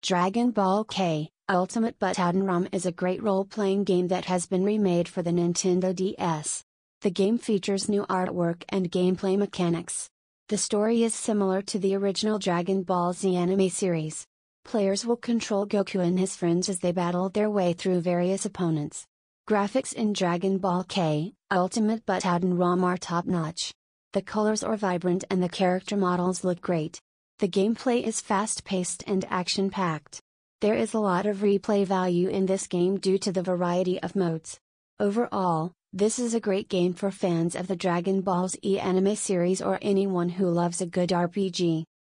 Dragon Ball K Ultimate Butoden ROM is a great role playing game that has been remade for the Nintendo DS. The game features new artwork and gameplay mechanics. The story is similar to the original Dragon Ball Z anime series. Players will control Goku and his friends as they battle their way through various opponents. Graphics in Dragon Ball K Ultimate Butoden ROM are top notch. The colors are vibrant and the character models look great. The gameplay is fast paced and action packed. There is a lot of replay value in this game due to the variety of modes. Overall, this is a great game for fans of the Dragon Ball Z anime series or anyone who loves a good RPG.